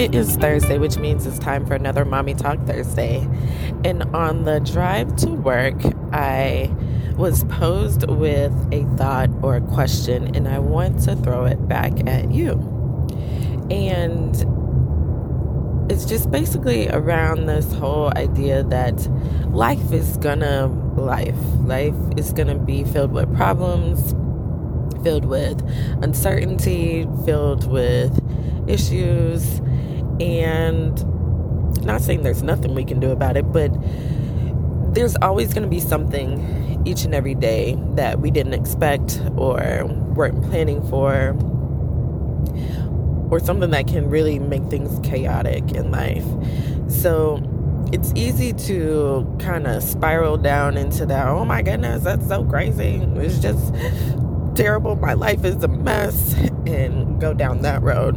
It is Thursday, which means it's time for another Mommy Talk Thursday. And on the drive to work, I was posed with a thought or a question, and I want to throw it back at you. And it's just basically around this whole idea that life is gonna life. Life is gonna be filled with problems, filled with uncertainty, filled with issues, and not saying there's nothing we can do about it, but there's always going to be something each and every day that we didn't expect or weren't planning for or something that can really make things chaotic in life. So it's easy to kind of spiral down into that, oh my goodness, that's so crazy. It's just terrible. My life is a mess, and go down that road.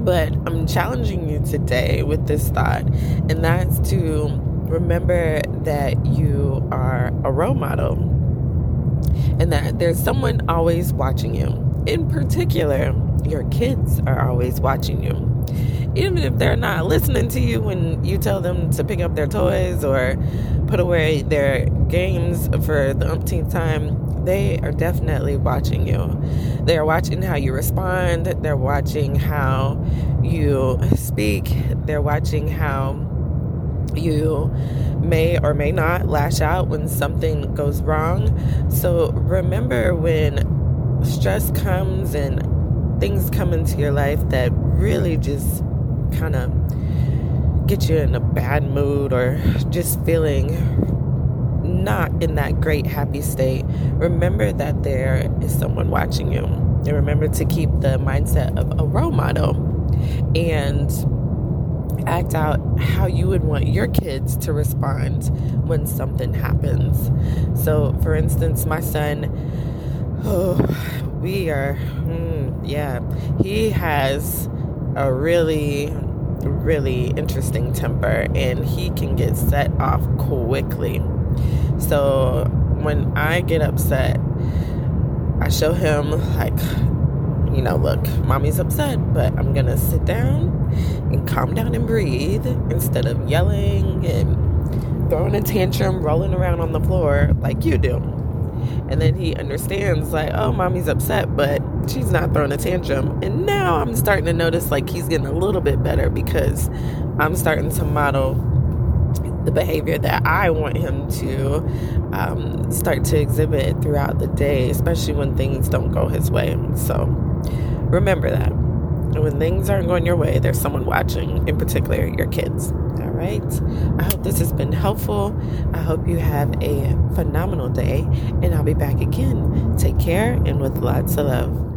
But I'm challenging you today with this thought, and that's to remember that you are a role model and that there's someone always watching you. In particular, your kids are always watching you. Even if they're not listening to you when you tell them to pick up their toys or put away their games for the umpteenth time, they are definitely watching you. They are watching how you respond, they're watching how you speak, they're watching how you may or may not lash out when something goes wrong. So remember when stress comes and things come into your life that really just kind of get you in a bad mood or just feeling not in that great happy state, remember that there is someone watching you. And remember to keep the mindset of a role model and act out how you would want your kids to respond when something happens. So, for instance, my son, oh, we are, mm, yeah, he has a really, really interesting temper and he can get set off quickly. So when I get upset, I show him, like, you know, look, mommy's upset, but I'm gonna sit down and calm down and breathe instead of yelling and throwing a tantrum, rolling around on the floor like you do. And then he understands, like, oh, mommy's upset, but she's not throwing a tantrum. And now I'm starting to notice, like, he's getting a little bit better because I'm starting to model the behavior that I want him to um, start to exhibit throughout the day, especially when things don't go his way. So remember that. When things aren't going your way, there's someone watching, in particular, your kids. Right. I hope this has been helpful. I hope you have a phenomenal day, and I'll be back again. Take care and with lots of love.